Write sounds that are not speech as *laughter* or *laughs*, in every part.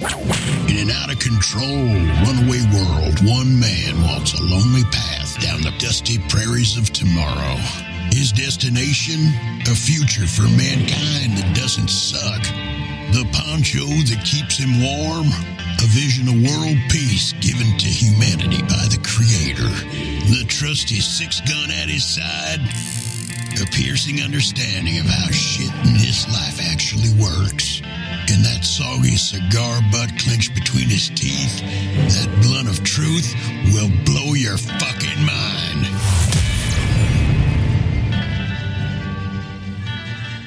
In an out of control, runaway world, one man walks a lonely path down the dusty prairies of tomorrow. His destination? A future for mankind that doesn't suck. The poncho that keeps him warm? A vision of world peace given to humanity by the Creator. The trusty six gun at his side? A piercing understanding of how shit in this life actually works. And that soggy cigar butt clenched between his teeth, that blunt of truth will blow your fucking mind.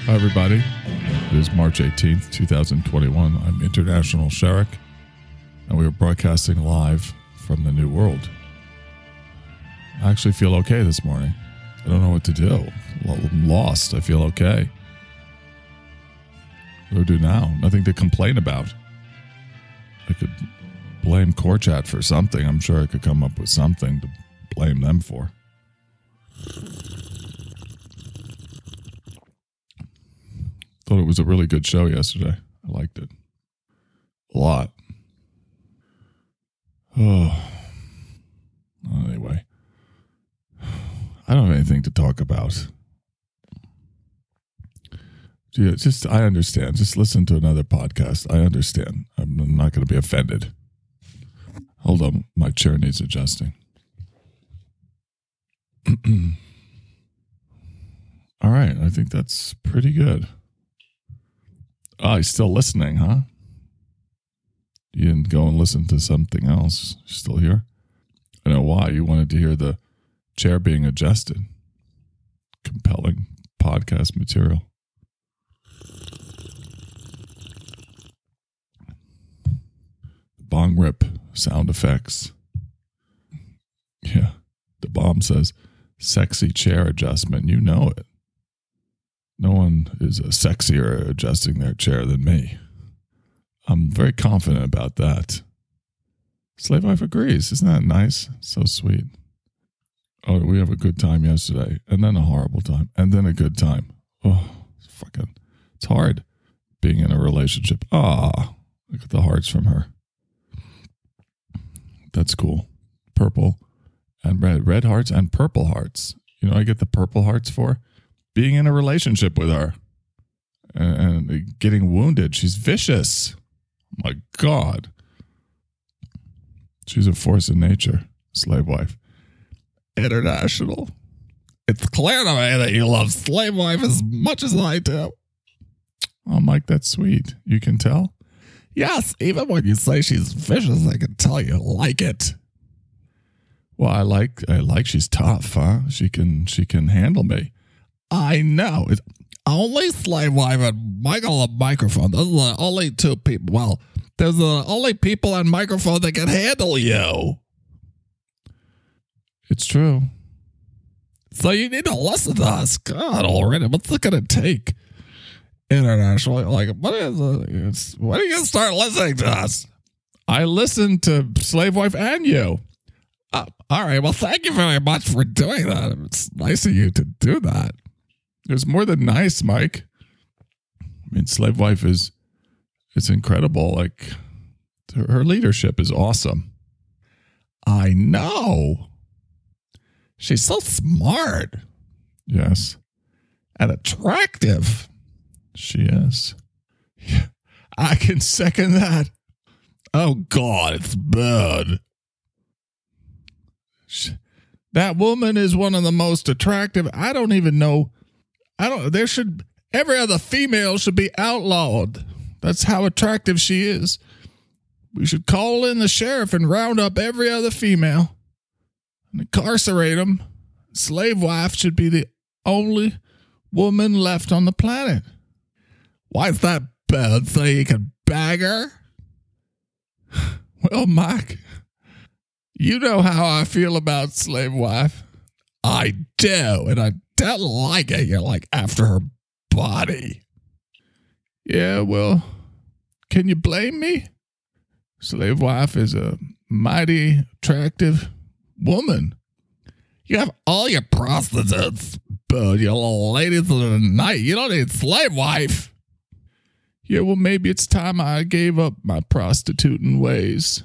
Hi, everybody. It is March 18th, 2021. I'm International Sherrick, and we are broadcasting live from the New World. I actually feel okay this morning. I don't know what to do. I'm lost. I feel okay. Do now? Nothing to complain about. I could blame Corchat for something. I'm sure I could come up with something to blame them for. Thought it was a really good show yesterday. I liked it a lot. Oh, anyway, I don't have anything to talk about. Yeah, just I understand. Just listen to another podcast. I understand. I'm not going to be offended. Hold on, my chair needs adjusting. *clears throat* All right, I think that's pretty good. Oh, he's still listening, huh? You didn't go and listen to something else. You're still here? I know why. You wanted to hear the chair being adjusted. Compelling podcast material. Bong rip sound effects. Yeah. The bomb says sexy chair adjustment. You know it. No one is sexier adjusting their chair than me. I'm very confident about that. Slave wife agrees. Isn't that nice? So sweet. Oh, we have a good time yesterday, and then a horrible time, and then a good time. Oh, it's fucking, it's hard being in a relationship. Ah, look at the hearts from her. That's cool. Purple and red, red hearts and purple hearts. You know, I get the purple hearts for being in a relationship with her and, and getting wounded. She's vicious. Oh my God. She's a force in nature, slave wife. International. It's clear to me that you love slave wife as much as I do. Oh, Mike, that's sweet. You can tell? Yes, even when you say she's vicious, I can tell you like it. Well, I like I like she's tough, huh? She can she can handle me. I know. It's only slave wife and Michael on microphone. Those are the only two people. Well, there's the only people on microphone that can handle you. It's true. So you need to listen to us. God already. What's it gonna take? Internationally, like what is it? When are you gonna start listening to us? I listen to Slave Wife and you. Uh, all right. Well, thank you very much for doing that. It's nice of you to do that. It's more than nice, Mike. I mean, Slave Wife is it's incredible. Like her leadership is awesome. I know. She's so smart. Yes. And attractive. She is. Yeah, I can second that. Oh God, it's bad. She, that woman is one of the most attractive. I don't even know I don't. There should every other female should be outlawed. That's how attractive she is. We should call in the sheriff and round up every other female and incarcerate them. Slave wife should be the only woman left on the planet. Why is that bad? So you can bag her? *sighs* Well, Mike, you know how I feel about slave wife. I do, and I don't like it. You're like after her body. Yeah, well, can you blame me? Slave wife is a mighty attractive woman. You have all your prostitutes, but your little ladies of the night. You don't need slave wife. Yeah, well, maybe it's time I gave up my prostituting ways.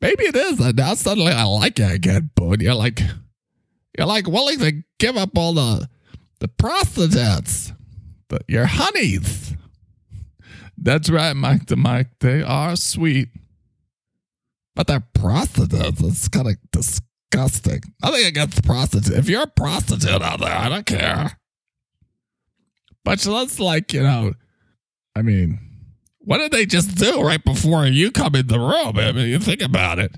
Maybe it is. Now suddenly I like you again, bud. You're like, you're like willing to give up all the, the prostitutes, the, your honeys. That's right, Mike the Mike. They are sweet. But they're prostitutes. It's kind of disgusting. Nothing against prostitutes. If you're a prostitute out there, I don't care. But let's like, you know, I mean, what did they just do right before you come in the room? I mean, you think about it.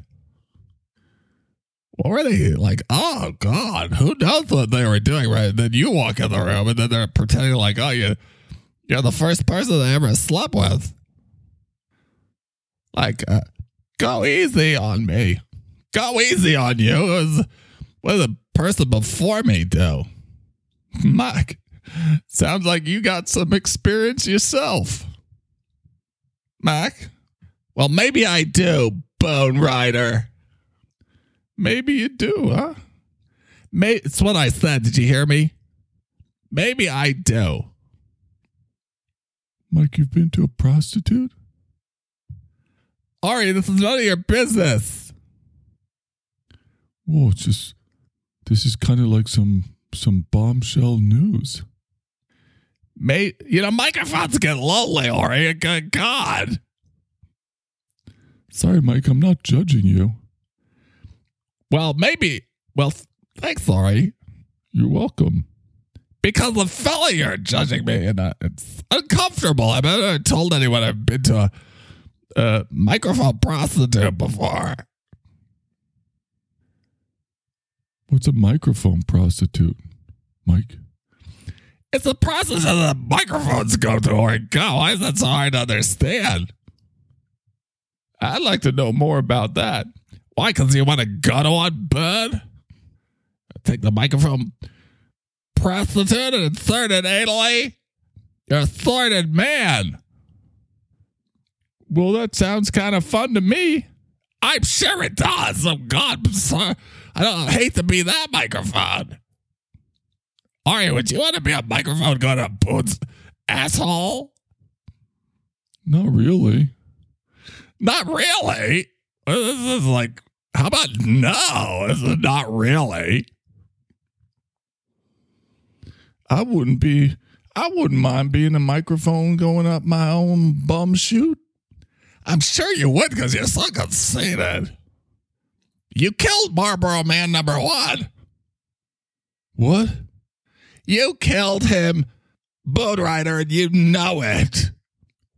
What were they like? Oh God, who knows what they were doing? Right? And then you walk in the room, and then they're pretending like, oh, you, you're the first person they ever slept with. Like, uh, go easy on me. Go easy on you. What was, what did the person before me do? Mike, sounds like you got some experience yourself. Mac? Well, maybe I do, Bone Rider. Maybe you do, huh? May- it's what I said. Did you hear me? Maybe I do. Mike, you've been to a prostitute? Ari, this is none of your business. Whoa, it's just this is kind of like some some bombshell news. Mate, you know, microphones get lonely, Ori. Good God. Sorry, Mike, I'm not judging you. Well, maybe. Well, thanks, Ori. You're welcome. Because the fella you're judging me, and uh, it's uncomfortable. I've never told anyone I've been to a, a microphone prostitute before. What's a microphone prostitute, Mike? It's the process of the microphones go to or go. Why is that so hard to understand? I'd like to know more about that. Why? Because you want a gun on bud? Take the microphone prostitute and insert it anally? You're a thwarted man. Well, that sounds kind of fun to me. I'm sure it does. Oh God, I'm sorry. I don't hate to be that microphone. Ari, would you want to be a microphone going to Boone's asshole? Not really. Not really. This is like, how about no? This is not really. I wouldn't be, I wouldn't mind being a microphone going up my own bum shoot. I'm sure you would because you're so conceited. You killed Marlboro Man number one. What? You killed him, Boat Rider, and you know it.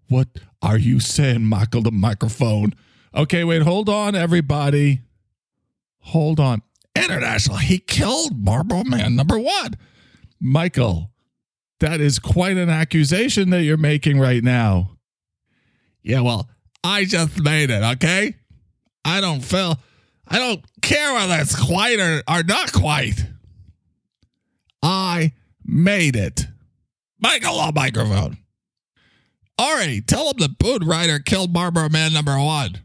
What are you saying, Michael, the microphone? Okay, wait, hold on, everybody. Hold on. International, he killed Marlboro Man number one. Michael, that is quite an accusation that you're making right now. Yeah, well, I just made it, okay? I don't feel, I don't care whether it's quite or, or not quite. I made it. Michael on microphone. Ari, tell him the Boone Ryder killed Marlboro Man number one.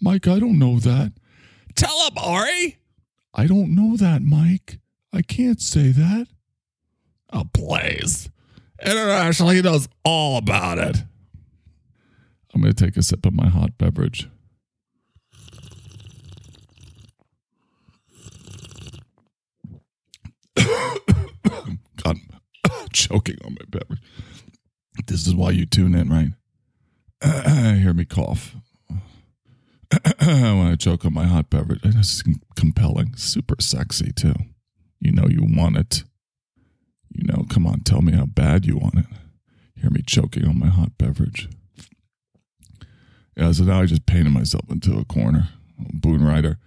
Mike, I don't know that. Tell him, Ari. I don't know that, Mike. I can't say that. Oh, please. International, he knows all about it. I'm going to take a sip of my hot beverage. God, I'm choking on my beverage. This is why you tune in, right? *clears throat* Hear me cough. *clears throat* when I choke on my hot beverage, it's compelling, super sexy too. You know you want it. You know, come on, tell me how bad you want it. Hear me choking on my hot beverage. Yeah, so now I just painted myself into a corner. Boone Ryder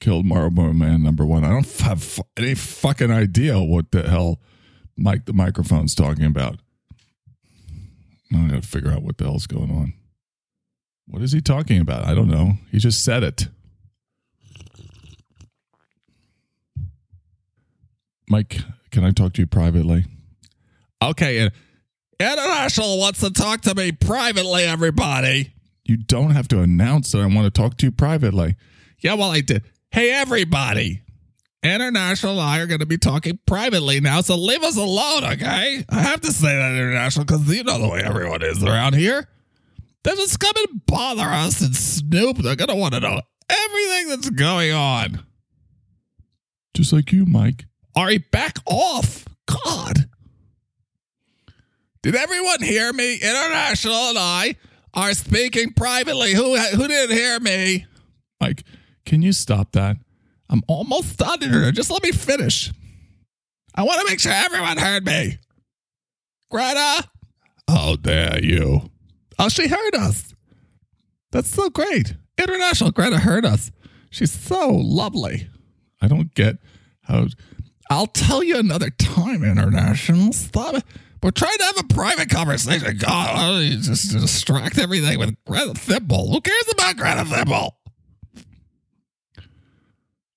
killed Marlboro Man number one. I don't have any fucking idea what the hell Mike the microphone's talking about. I gotta figure out what the hell's going on. What is he talking about? I don't know. He just said it. Mike, can I talk to you privately? Okay, International wants to talk to me privately, everybody. You don't have to announce that I want to talk to you privately. Yeah, well, I did. Hey, everybody. International and I are going to be talking privately now, so leave us alone, okay? I have to say that, International, because you know the way everyone is around here. They just come and bother us and snoop. They're going to want to know everything that's going on. Just like you, Mike. Ari, back off. God. Did everyone hear me? International and I are speaking privately. Who who didn't hear me? Mike, can you stop that? I'm almost done here. Just let me finish. I want to make sure everyone heard me. Greta? How dare you? Oh, she heard us. That's so great. International Greta heard us. She's so lovely. I don't get how. I'll tell you another time, International. Stop it. We're trying to have a private conversation. God, you just distract everything with Greta Thimble. Who cares about Greta Thimble?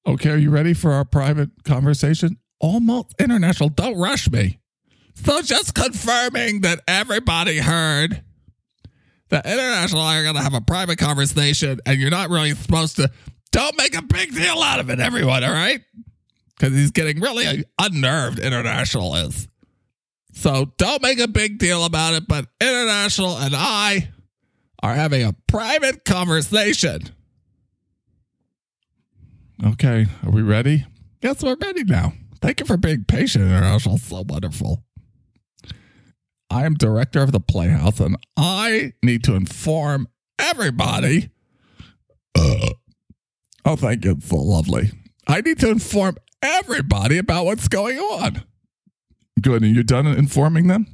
Okay, are you ready for our private conversation? Almost international. Don't rush me. So just confirming that everybody heard that international i are going to have a private conversation and you're not really supposed to. Don't make a big deal out of it, everyone, all right? Because he's getting really unnerved, international is. So don't make a big deal about it, but international and I are having a private conversation. Okay, are we ready? Yes, we're ready now. Thank you for being patient, International. So wonderful. I am director of the Playhouse, and I need to inform everybody. Uh, oh, thank you. It's so lovely. I need to inform everybody about what's going on. Good. And you're done informing them?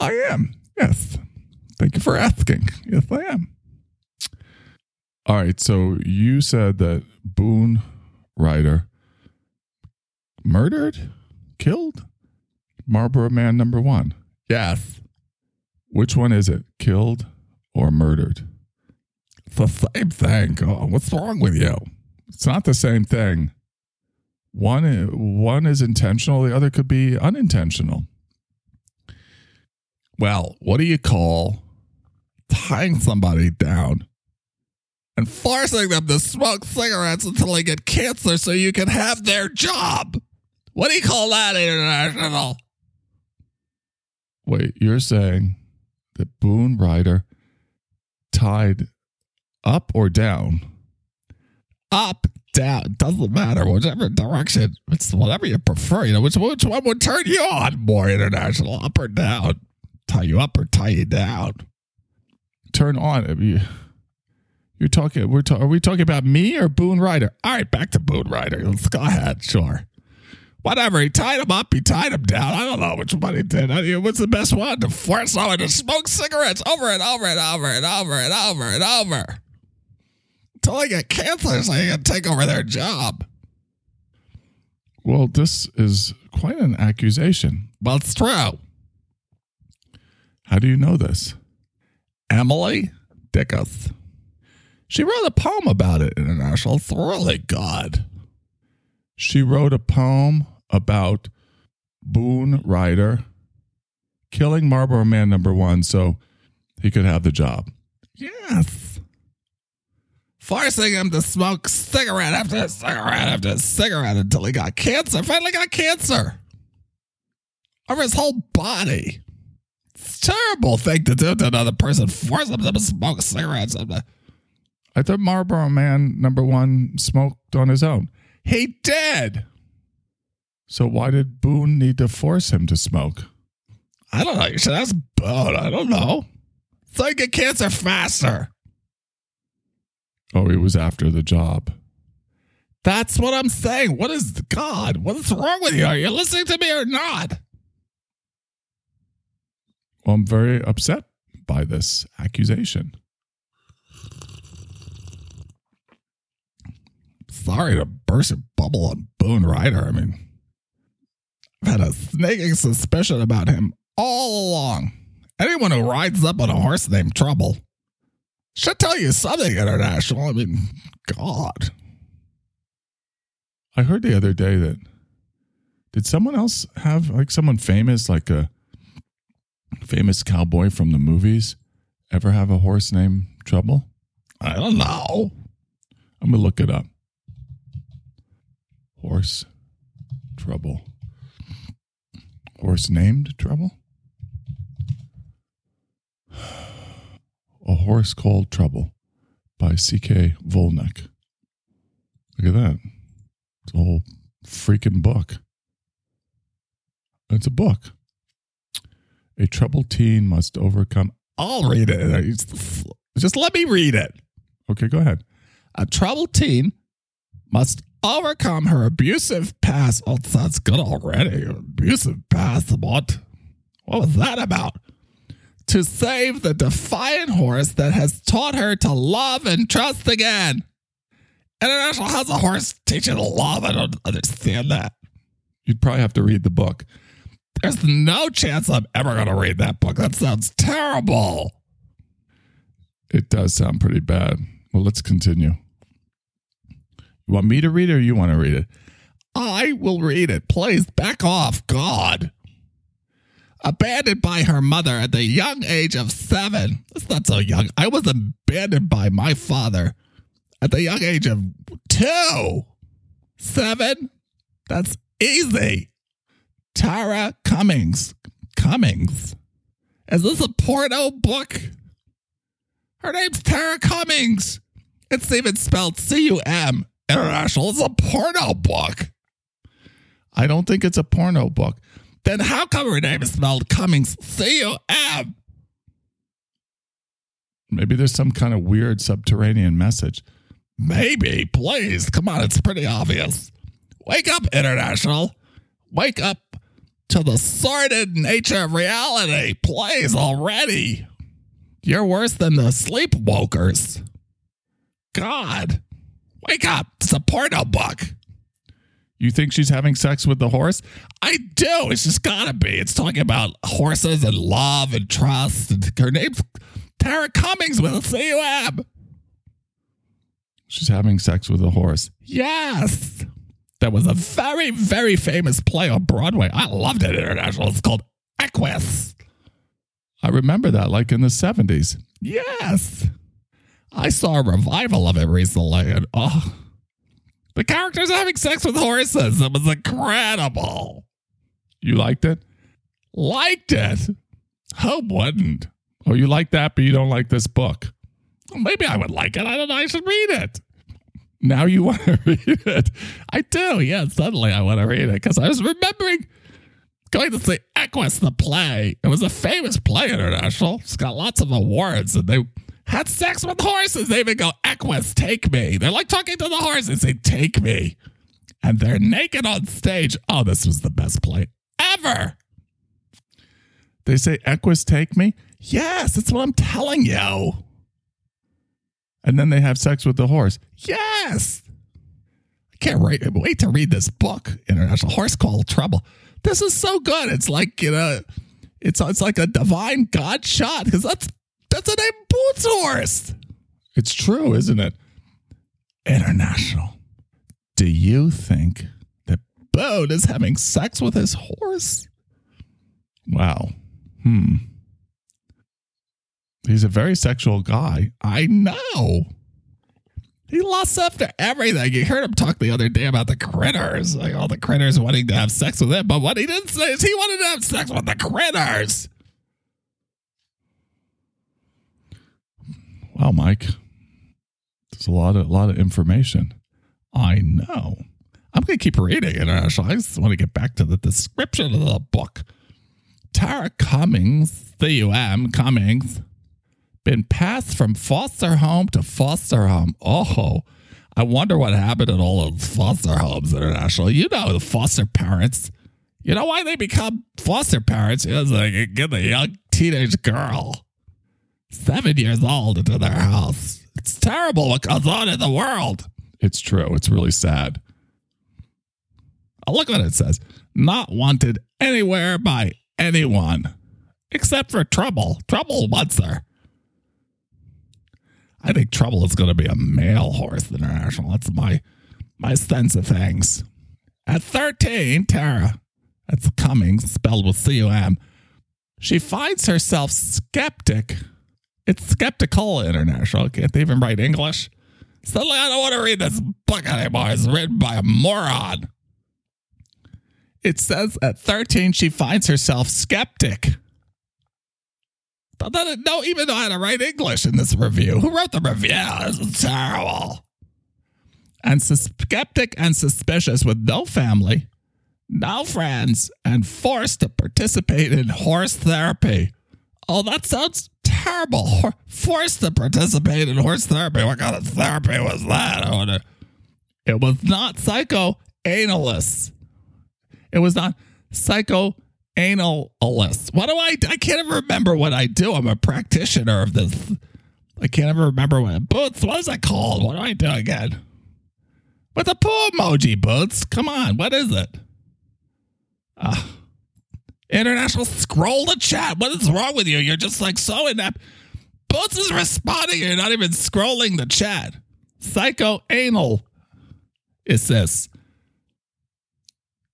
I am. Yes. Thank you for asking. Yes, I am. All right. So you said that Boone Ryder murdered, killed Marlboro Man number one. Yes. Which one is it? Killed or murdered? The same thing. Oh, what's wrong with you? It's not the same thing. One one is intentional, the other could be unintentional. Well, what do you call tying somebody down and forcing them to smoke cigarettes until they get cancer so you can have their job? What do you call that, International? Wait, you're saying that Boone Ryder tied up or down? Up, down, doesn't matter. Whichever direction, it's whatever you prefer. You know, which, which one would turn you on more, International? Up or down? Tie you up or tie you down? Turn on. You, you're talking. We're ta- are we talking about me or Boone Ryder? All right, back to Boone Ryder. Let's go ahead. Sure. Whatever. He tied him up. He tied him down. I don't know which one he did. I mean, what's the best one? To force someone to smoke cigarettes over and over and over and over and over and over until they get cancer so you can take over their job. Well, this is quite an accusation. Well, it's true. How do you know this? Emily Dickus. She wrote a poem about it, International. national really God. She wrote a poem about Boone Ryder killing Marlboro Man number one so he could have the job. Yes. Forcing him to smoke cigarette after cigarette after cigarette until he got cancer. Finally got cancer. Over his whole body. It's a terrible thing to do to another person. Force them to smoke cigarettes. I thought Marlboro Man number one smoked on his own. He did. So why did Boone need to force him to smoke? I don't know. You should ask Boone. I don't know. So he get cancer faster. Oh, he was after the job. That's what I'm saying. What is God? What is wrong with you? Are you listening to me or not? Well, I'm very upset by this accusation. Sorry to burst a bubble on Boone Ryder. I mean, I've had a sneaking suspicion about him all along. Anyone who rides up on a horse named Trouble should tell you something, International. I mean, God. I heard the other day that did someone else have like someone famous, like a famous cowboy from the movies, ever have a horse named Trouble? I don't know. I'm gonna look it up. Horse Trouble. Horse named Trouble? A Horse Called Trouble by C.K. Volnek. Look at that. It's a whole freaking book. It's a book. A troubled teen must overcome. I'll read it. Just let me read it. Okay, go ahead. A troubled teen must overcome her abusive past. Oh, that's good already. Abusive past. What? What was that about? To save the defiant horse that has taught her to love and trust again. International How's a horse teach you to love? I don't understand that. You'd probably have to read the book. There's no chance I'm ever going to read that book. That sounds terrible. It does sound pretty bad. Well, let's continue. You want me to read it or you want to read it? I will read it. Please back off. God. Abandoned by her mother at the young age of seven. That's not so young. I was abandoned by my father at the young age of two. Seven? That's easy. Tara Cummings. Cummings? Is this a porno book? Her name's Tara Cummings. It's even spelled C U M. International. It's a porno book. I don't think it's a porno book. Then how come her name is spelled Cummings C U M? Maybe there's some kind of weird subterranean message. Maybe. Please. Come on. It's pretty obvious. Wake up, International. Wake up to the sordid nature of reality. Please already. You're worse than the sleepwalkers. God. Wake up. It's a porno book. You think she's having sex with the horse? I do. It's just gotta be. It's talking about horses and love and trust. And her name's Tara Cummings with a C-U-M. She's having sex with a horse. Yes. That was a very, very famous play on Broadway. I loved it international. It's called Equus. I remember that, like in the 70s. Yes. I saw a revival of it recently, and oh, the characters having sex with horses. It was incredible. You liked it? Liked it. Who wouldn't? Oh, you like that, but you don't like this book. Well, maybe I would like it. I don't know. I should read it. Now you *laughs* want to read it. I do. Yeah, suddenly I want to read it because I was remembering going to see Equus, the play. It was a famous play international. It's got lots of awards, and they had sex with horses. They even go, Equus, take me. They're like talking to the horses, say, take me. And they're naked on stage. Oh, this was the best play ever. They say, Equus, take me? Yes, that's what I'm telling you. And then they have sex with the horse. Yes. I can't wait, wait to read this book, International Horse Call Trouble. This is so good. It's like, you know, it's it's like a divine God shot because that's that's a name Boots horse. It's true, isn't it? International. Do you think that Bode is having sex with his horse? Wow. Hmm. He's a very sexual guy. I know. He lusts after everything. You heard him talk the other day about the critters, like all the critters wanting to have sex with him. But what he didn't say is he wanted to have sex with the critters. Wow, Mike. There's a lot of a lot of information. I know. I'm going to keep reading it. actually. I just want to get back to the description of the book. Tara Cummings, C-U-M, Cummings, been passed from foster home to foster home. Oh, I wonder what happened at all of foster homes international. You know, the foster parents. You know why they become foster parents? It's like get a young teenage girl, seven years old, into their house. It's terrible what goes on in the world. It's true. It's really sad. Oh, look what it says. Not wanted anywhere by anyone except for Trouble. Trouble wants her. I think Trouble is going to be a male horse international. That's my my sense of things. At 13, Tara, that's Cummings, spelled with C-U-M, she finds herself skeptic. It's skeptical international. Can't they even write English. Suddenly, I don't want to read this book anymore. It's written by a moron. It says at 13 she finds herself skeptic. Then, don't even know how to write English in this review. Who wrote the review? This is terrible. And skeptic and suspicious with no family, no friends, and forced to participate in horse therapy. Oh, that sounds terrible. Forced to participate in horse therapy. What kind of therapy was that? I wonder. It was not psychoanalysts. It was not psychoanalysts. What do I? I can't even remember what I do. I'm a practitioner of this. I can't ever remember what Boots. What is that called? What do I do again? With the poo emoji, Boots. Come on, what is it? Ah. International scroll the chat. What is wrong with you? You're just like so inept. Boots is responding. You're not even scrolling the chat. Psychoanal is this.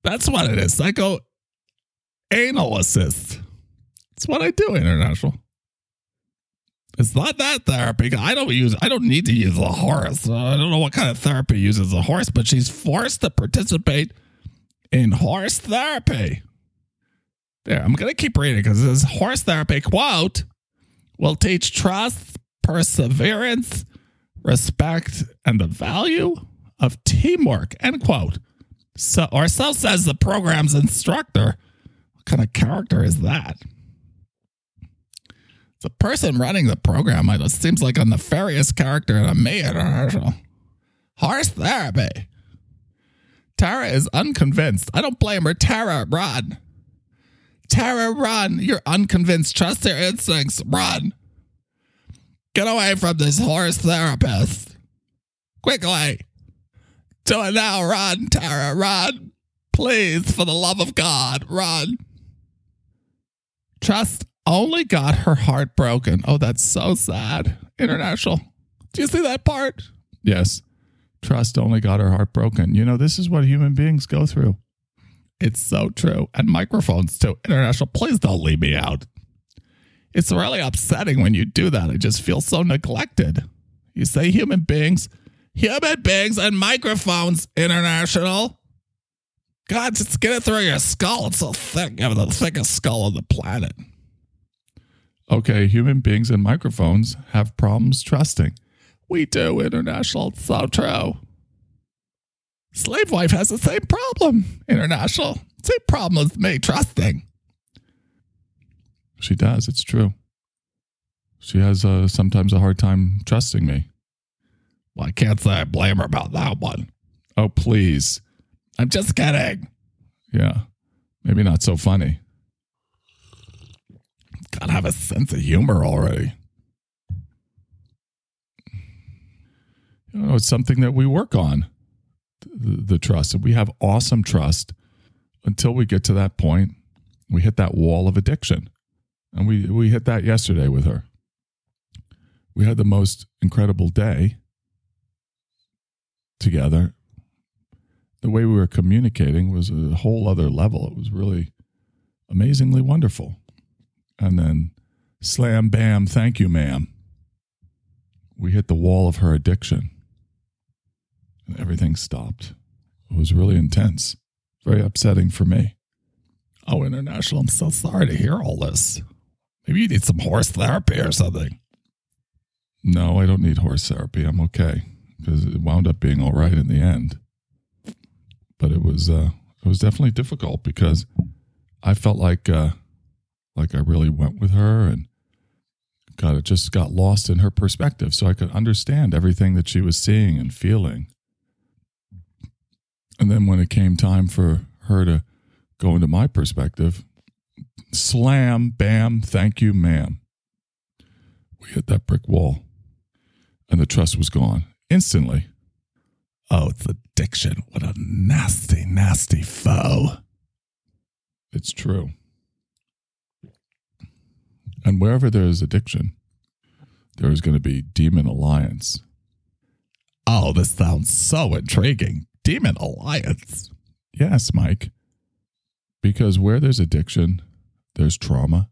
That's what it is. Psycho anal assist. That's what I do, international. It's not that therapy. I don't use. I don't need to use a horse. Uh, I don't know what kind of therapy uses a horse, but she's forced to participate in horse therapy. There, I'm gonna keep reading because this horse therapy quote will teach trust, perseverance, respect, and the value of teamwork. End quote. So, or so says the program's instructor. What kind of character is that? The person running the program, it seems like a nefarious character in a me Horse therapy. Tara is unconvinced. I don't blame her. Tara, run. Tara, run. You're unconvinced. Trust your instincts. Run. Get away from this horse therapist. Quickly. Do it now. Run, Tara. Run. Please, for the love of God, run. Trust only got her heart broken. Oh, that's so sad. International. Do you see that part? Yes. Trust only got her heart broken. You know, this is what human beings go through. It's so true. And microphones too. International, please don't leave me out. It's really upsetting when you do that. I just feel so neglected. You say human beings, human beings and microphones, international. God, just get it through your skull. It's so thick. You have the thickest skull on the planet. Okay, human beings and microphones have problems trusting. We do, international. It's so true. Slave wife has the same problem, international. Same problem with me trusting. She does. It's true. She has uh, sometimes a hard time trusting me. Well, I can't say I blame her about that one. Oh, please. I'm just kidding. Yeah. Maybe not so funny. Gotta have a sense of humor already. You know, it's something that we work on the trust. And we have awesome trust until we get to that point. We hit that wall of addiction. And we, we hit that yesterday with her. We had the most incredible day together. The way we were communicating was a whole other level. It was really amazingly wonderful. And then slam, bam, thank you, ma'am. We hit the wall of her addiction. And everything stopped. It was really intense, very upsetting for me. Oh, International, I'm so sorry to hear all this. Maybe you need some horse therapy or something. No, I don't need horse therapy. I'm okay because it wound up being all right in the end. But it was uh, it was definitely difficult because I felt like uh, like I really went with her and got it just got lost in her perspective, so I could understand everything that she was seeing and feeling. And then when it came time for her to go into my perspective, slam, bam, thank you, ma'am. We hit that brick wall and the trust was gone instantly. Oh, it's addiction. What a nasty, nasty foe. It's true. And wherever there is addiction, there is going to be demon alliance. Oh, this sounds so intriguing. Demon alliance. Yes, Mike. Because where there's addiction, there's trauma.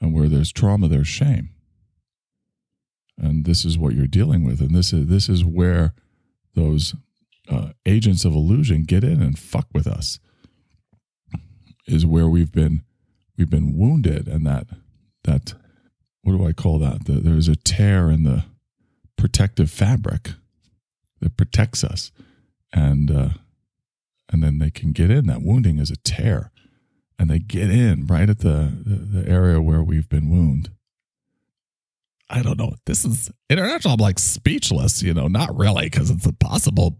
And where there's trauma, there's shame. And this is what you're dealing with. And this is this is where those uh, agents of illusion get in and fuck with us. is where we've been we've been wounded and that that what do I call that? The, there's a tear in the protective fabric that protects us, and uh, and then they can get in. That wounding is a tear, and they get in right at the the, area where we've been wounded. I don't know. This is international. I'm like speechless, you know, not really, because it's impossible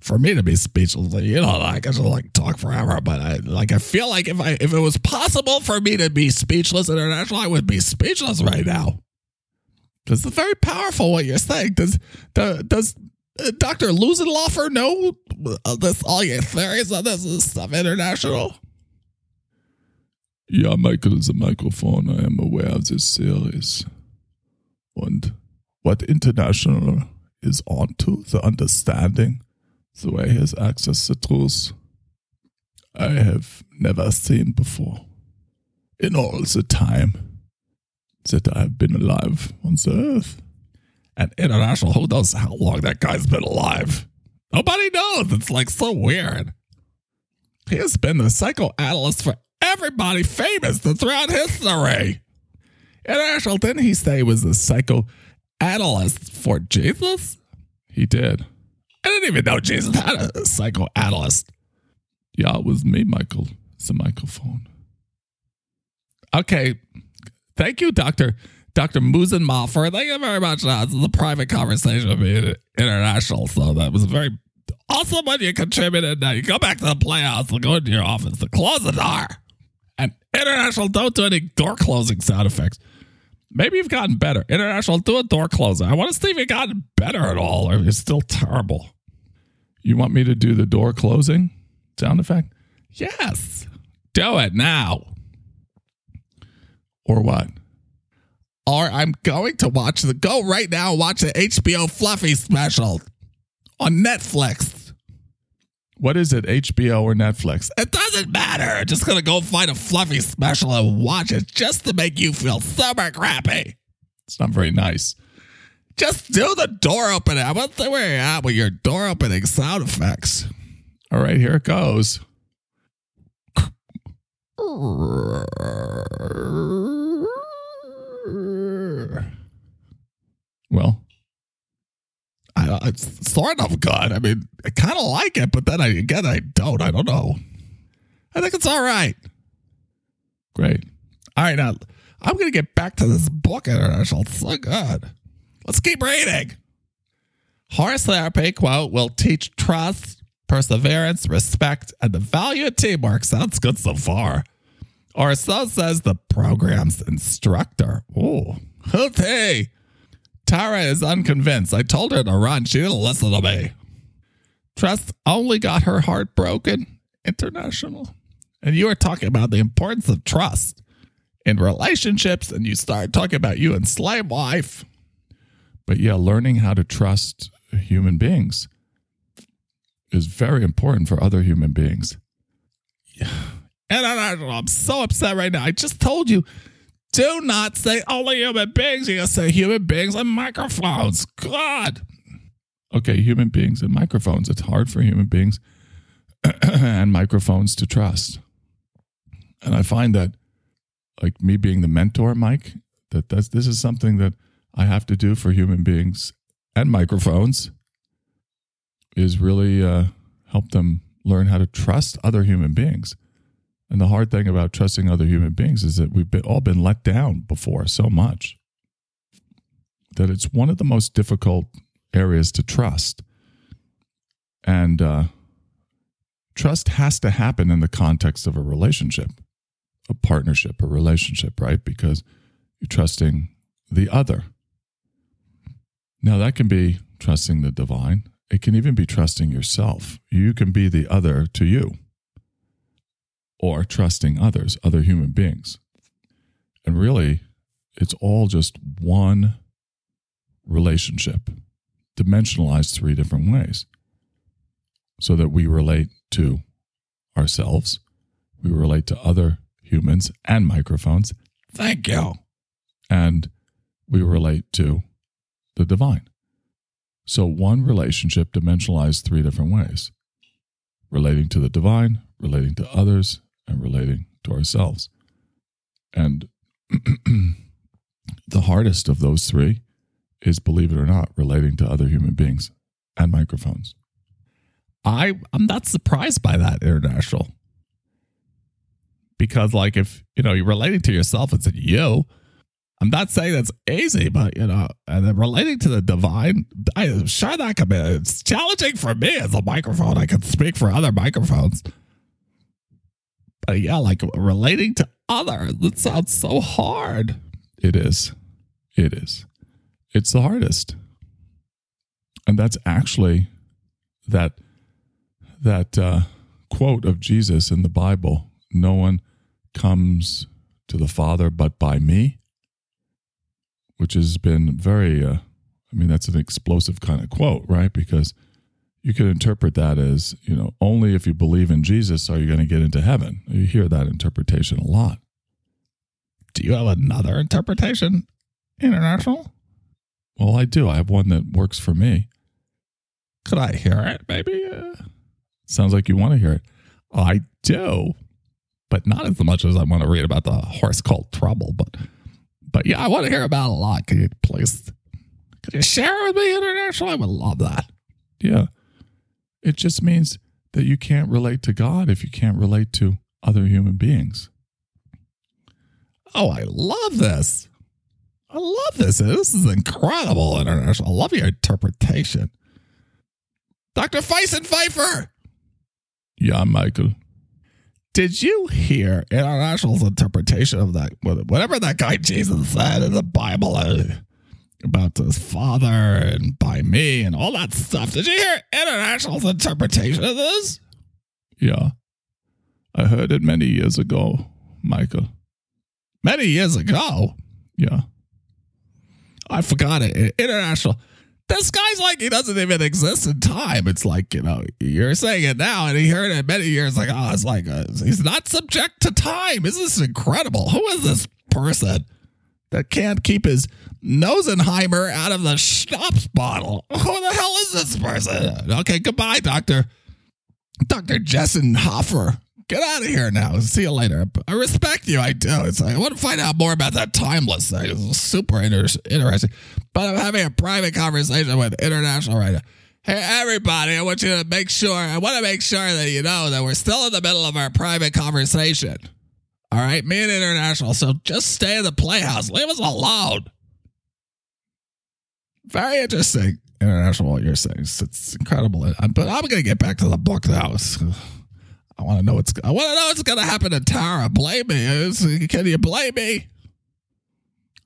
for me to be speechless. You know, I just like talk forever, but I like I feel like if I if it was possible for me to be speechless international, I would be speechless right now. Because it's very powerful what you're saying. Does does, Dr. Lusenloffer know uh, this all your theories on this stuff international? Yeah, Michael is a microphone. I am aware of this series. And what international is onto the understanding the way he has access to truth I have never seen before in all the time that I have been alive on the earth. And international, who knows how long that guy's been alive? Nobody knows. It's like so weird. He has been the psychoanalyst for everybody famous throughout history. International, didn't he say he was the psychoanalyst for Jesus? He did. I didn't even know Jesus had a psychoanalyst. Yeah, it was me, Michael. It's a microphone. Okay. Thank you, Dr. Dr. Musenmalfer. Thank you very much. Uh, this is a private conversation with me international. So that was a very awesome when you contributed. Now you go back to the playhouse and go into your office to close the door. And international, don't do any door closing sound effects. Maybe you've gotten better. International, do a door closer. I want to see if you've gotten better at all or you're still terrible. You want me to do the door closing sound effect? Yes. Do it now. Or what? Or I'm going to watch the go right now watch the HBO Fluffy special on Netflix. What is it, HBO or Netflix? It doesn't matter. Just gonna go find a Fluffy special and watch it just to make you feel super crappy. It's not very nice. Just do the door opening. I want to see where you're at with your door opening sound effects. All right, here it goes. Well, I, it's sort of good. I mean, I kind of like it, but then I, again, I don't. I don't know. I think it's all right. Great. All right, now I'm to get back to this book international. It's so good. Let's keep reading. Horse therapy, quote, will teach trust, perseverance, respect, and the value of teamwork. Sounds good so far. Or so says the program's instructor. Oh, okay. Tara is unconvinced. I told her to run. She didn't listen to me. Trust only got her heart broken. International. And you are talking about the importance of trust in relationships, and you start talking about you and slave wife. But yeah, learning how to trust human beings is very important for other human beings. And I, I'm so upset right now. I just told you do not say only human beings. You say human beings and microphones. God. Okay, human beings and microphones. It's hard for human beings *clears throat* and microphones to trust. And I find that, like me being the mentor, Mike, that that's, this is something that I have to do for human beings and microphones is really uh, help them learn how to trust other human beings. And the hard thing about trusting other human beings is that we've been, all been let down before so much that it's one of the most difficult areas to trust. And uh, trust has to happen in the context of a relationship, a partnership, a relationship, right? Because you're trusting the other. Now, that can be trusting the divine, it can even be trusting yourself. You can be the other to you or trusting others, other human beings. And really, it's all just one relationship, dimensionalized three different ways, so that we relate to ourselves, we relate to other humans and microphones. Thank you. And we relate to the divine. So, one relationship dimensionalized three different ways relating to the divine, relating to others, and relating to ourselves. And *clears throat* the hardest of those three is, believe it or not, relating to other human beings and microphones. I I'm not surprised by that international. Because like if you know you're relating to yourself, it's a you. I'm not saying that's easy, but you know, and then relating to the divine, I sure that can be it's challenging for me as a microphone. I can speak for other microphones. But yeah, like relating to others, that sounds so hard. It is. It is. It's the hardest. And that's actually that that uh, quote of Jesus in the Bible, no one comes to the Father but by me, which has been very uh, I mean that's an explosive kind of quote, right? Because you could interpret that as, you know, only if you believe in Jesus are you going to get into heaven. You hear that interpretation a lot. Do you have another interpretation, international? Well, I do. I have one that works for me. Could I hear it? Maybe. Uh, Sounds like you want to hear it. I do, but not as much as I want to read about the horse called Trouble. But, but yeah, I want to hear about it a lot. Can you please, could you share it with me, international? I would love that. Yeah. It just means that you can't relate to God if you can't relate to other human beings. Oh, I love this. I love this. This is incredible, international. I love your interpretation. Dr. Feisen Pfeiffer, Yeah, Michael. did you hear International's interpretation of that, whatever that guy Jesus said in the Bible about his father and by me and all that stuff? Did you hear International's interpretation of this? Yeah. I heard it many years ago, Michael. Many years ago. Yeah. I forgot it. International. This guy's like he doesn't even exist in time. It's like you know you're saying it now, and he heard it many years like oh, it's like uh, he's not subject to time. Isn't this incredible? Who is this person that can't keep his Nosenheimer out of the schnapps bottle? Who the hell is this person? Okay, goodbye, Doctor Doctor Jessen Hoffer. Get out of here now. See you later. I respect you. I do. It's like, I want to find out more about that timeless thing. It's super inter- interesting. But I'm having a private conversation with International now. Hey, everybody, I want you to make sure, I want to make sure that you know that we're still in the middle of our private conversation. All right, me and International. So just stay in the playhouse. Leave us alone. Very interesting, International, what you're saying. It's, it's incredible. Uh, but I'm to get back to the book. It's, I want to know what's. I want to know what's to happen to Tara. Blame me. Can you blame me?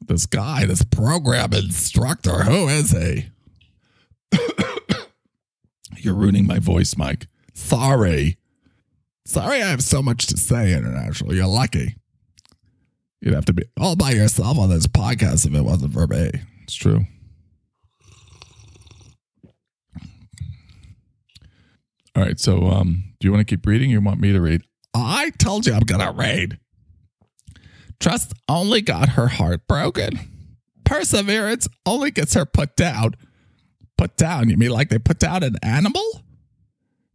This guy, this program instructor, who is he? *coughs* You're ruining my voice, Mike. Sorry. Sorry, I have so much to say, International. You're lucky. You'd have to be all by yourself on this podcast if it wasn't for me. It's true. All right. So, um, do you want to keep reading? Or you want me to read? I told you I'm gonna read. Trust only got her heart broken. Perseverance only gets her put down. Put down? You mean like they put down an animal?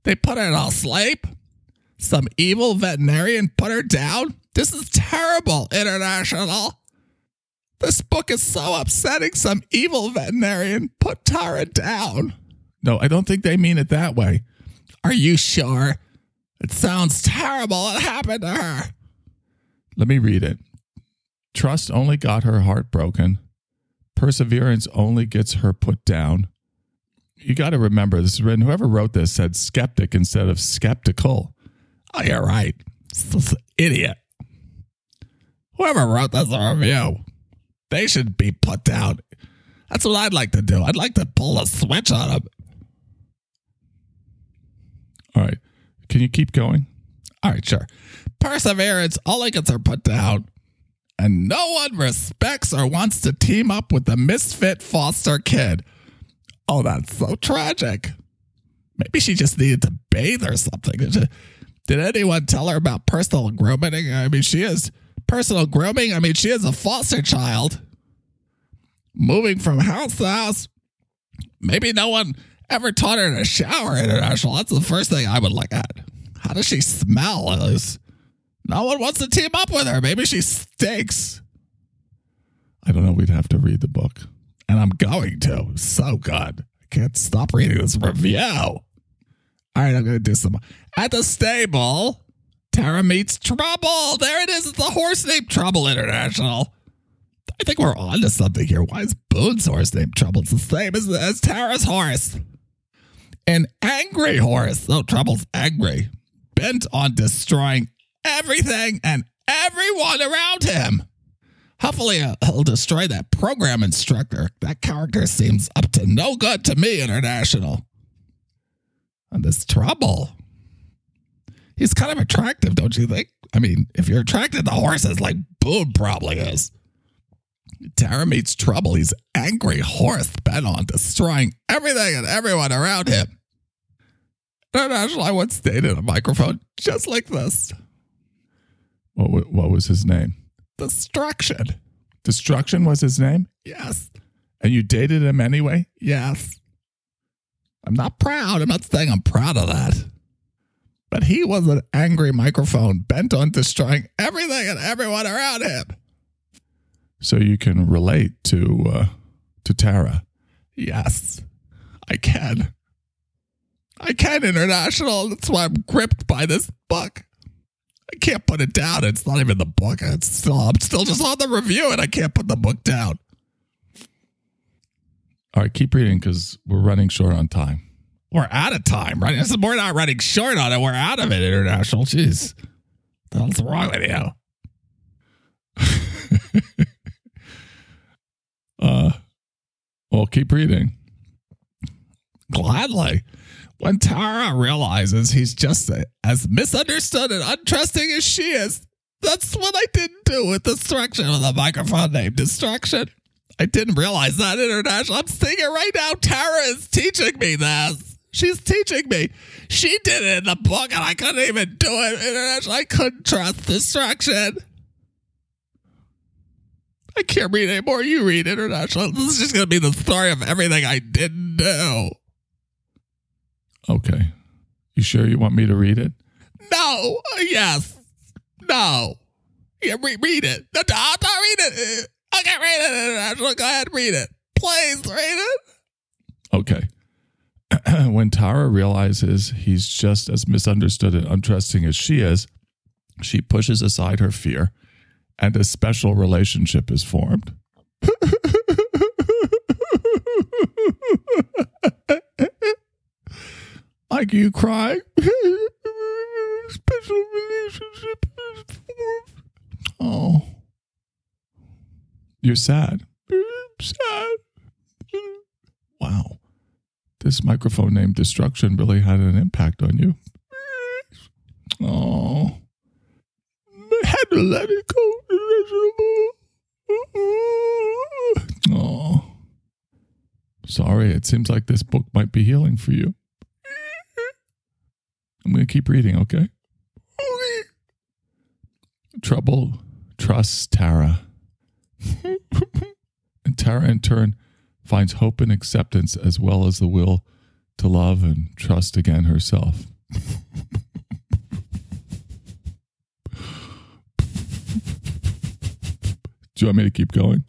They put her in a sleep? Some evil veterinarian put her down? This is terrible, International. This book is so upsetting. Some evil veterinarian put Tara down. No, I don't think they mean it that way. Are you sure? It sounds terrible. It happened to her? Let me read it. Trust only got her heart broken. Perseverance only gets her put down. You got to remember, this is written, whoever wrote this said skeptic instead of skeptical. Oh, you're right. This idiot. Whoever wrote this review, they should be put down. That's what I'd like to do. I'd like to pull a switch on them. All right. Can you keep going? All right, sure. Perseverance only gets her put down. And no one respects or wants to team up with the misfit foster kid. Oh, that's so tragic. Maybe she just needed to bathe or something. Did, anyone tell her about personal grooming? I mean, she is personal grooming. I mean, she is a foster child. Moving from house to house. Maybe no one ever taught her to shower international. That's the first thing I would look at. How does she smell? No one wants to team up with her. Maybe she stinks. I don't know. We'd have to read the book. And I'm going to. So good. I can't stop reading this review. All right, I'm going to do some. At the stable, Tara meets Trouble. There it is. It's the horse named Trouble International. I think we're on to something here. Why is Boone's horse named Trouble? It's the same as, as Tara's horse. An angry horse. Oh, Trouble's angry. Bent on destroying everything and everyone around him. Hopefully, uh, he'll destroy that program instructor. That character seems up to no good to me, International. And this trouble. He's kind of attractive, don't you think? I mean, if you're attracted to horses like Boone probably is. Tara meets trouble. He's angry horse bent on destroying everything and everyone around him. International, I once in a microphone just like this. What, what was his name? Destruction. Destruction was his name? Yes. And you dated him anyway? Yes. I'm not proud. I'm not saying I'm proud of that. But he was an angry microphone bent on destroying everything and everyone around him. So you can relate to uh, to Tara. Yes, I can. I can, International. That's why I'm gripped by this book. I can't put it down. It's not even the book. It's still I'm still just on the review and I can't put the book down. All right, keep reading because we're running short on time. We're out of time, right? This is- We're not running short on it. We're out of it, International. Jeez. Hell's wrong with you? *laughs* Uh, well, keep reading. Gladly. When Tara realizes he's just as misunderstood and untrusting as she is, that's what I didn't do with Destruction with the microphone named Destruction. I didn't realize that international. I'm seeing it right now. Tara is teaching me this. She's teaching me. She did it in the book and I couldn't even do it. International. I couldn't trust Destruction. I can't read anymore. You read International. This is just going to be the story of everything I didn't do. Okay. You sure you want me to read it? No. Yes. No. Yeah, re- read it. No, don't, don't read it. Uh, Okay, read it. International. Go ahead, read it. Please read it. Okay. *clears throat* when Tara realizes he's just as misunderstood and untrusting as she is, she pushes aside her fear and a special relationship is formed. *laughs* Like you crying? *laughs* special relationship is formed. Oh. You're sad. *laughs* sad. This microphone named Destruction really had an impact on you. Oh. I had to let it go. Oh. Sorry, it seems like this book might be healing for you. I'm going to keep reading, okay? Trouble trusts Tara. *laughs* and Tara, in turn, finds hope and acceptance as well as the will to love and trust again herself. Do you want me to keep going?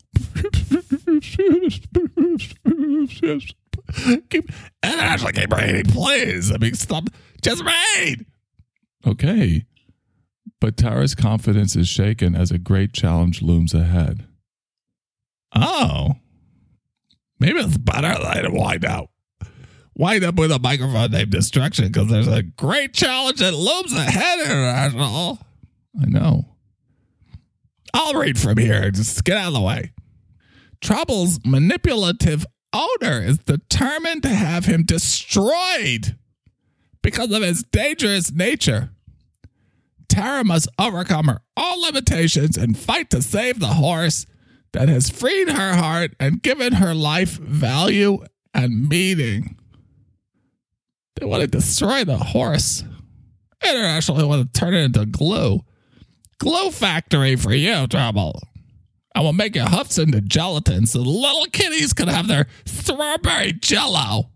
Keep, International, keep reading, please. I mean, stop. Just read. Okay. But Tara's confidence is shaken as a great challenge looms ahead. Oh. Maybe it's better that I wind up. Wind up with a microphone named Destruction because there's a great challenge that looms ahead, International. I know. I'll read from here. Just get out of the way. Trouble's manipulative owner is determined to have him destroyed because of his dangerous nature. Tara must overcome her all limitations and fight to save the horse that has freed her heart and given her life value and meaning. They want to destroy the horse. Internationally want to turn it into glue. Glue factory for you, Trouble. I will make your huffs into gelatin so the little kitties can have their strawberry jello.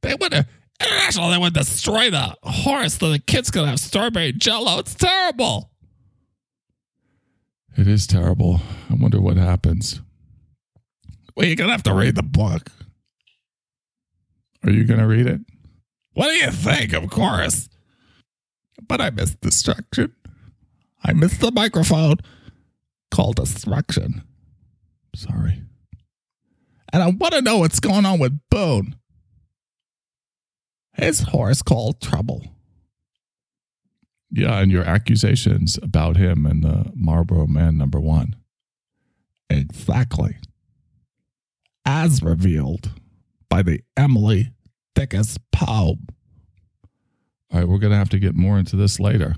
They want to International, they would destroy the horse so the kids could have strawberry jello. It's terrible. It is terrible. I wonder what happens. Well, you're going to have to read the book. Are you going to read it? What do you think? Of course. But I missed destruction. I missed the microphone called destruction. Sorry. And I want to know what's going on with Boone. His horse called Trouble. Yeah, and your accusations about him and the Marlboro Man number one. Exactly. As revealed by the Emily Dickus Poe. All right, we're going to have to get more into this later.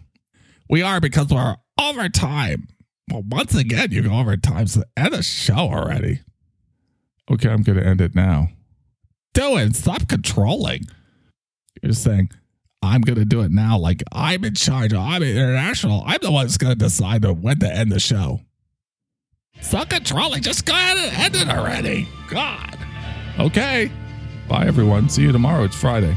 We are because we're over time. Well, once again, you go over time, so end the show already. Okay, I'm going to end it now. Do it. Stop controlling. You're saying, I'm going to do it now. Like I'm in charge. I'm international. I'm the one that's going to decide when to end the show. Stop controlling. Just go ahead and end it already. God. Okay. Bye, everyone. See you tomorrow. It's Friday.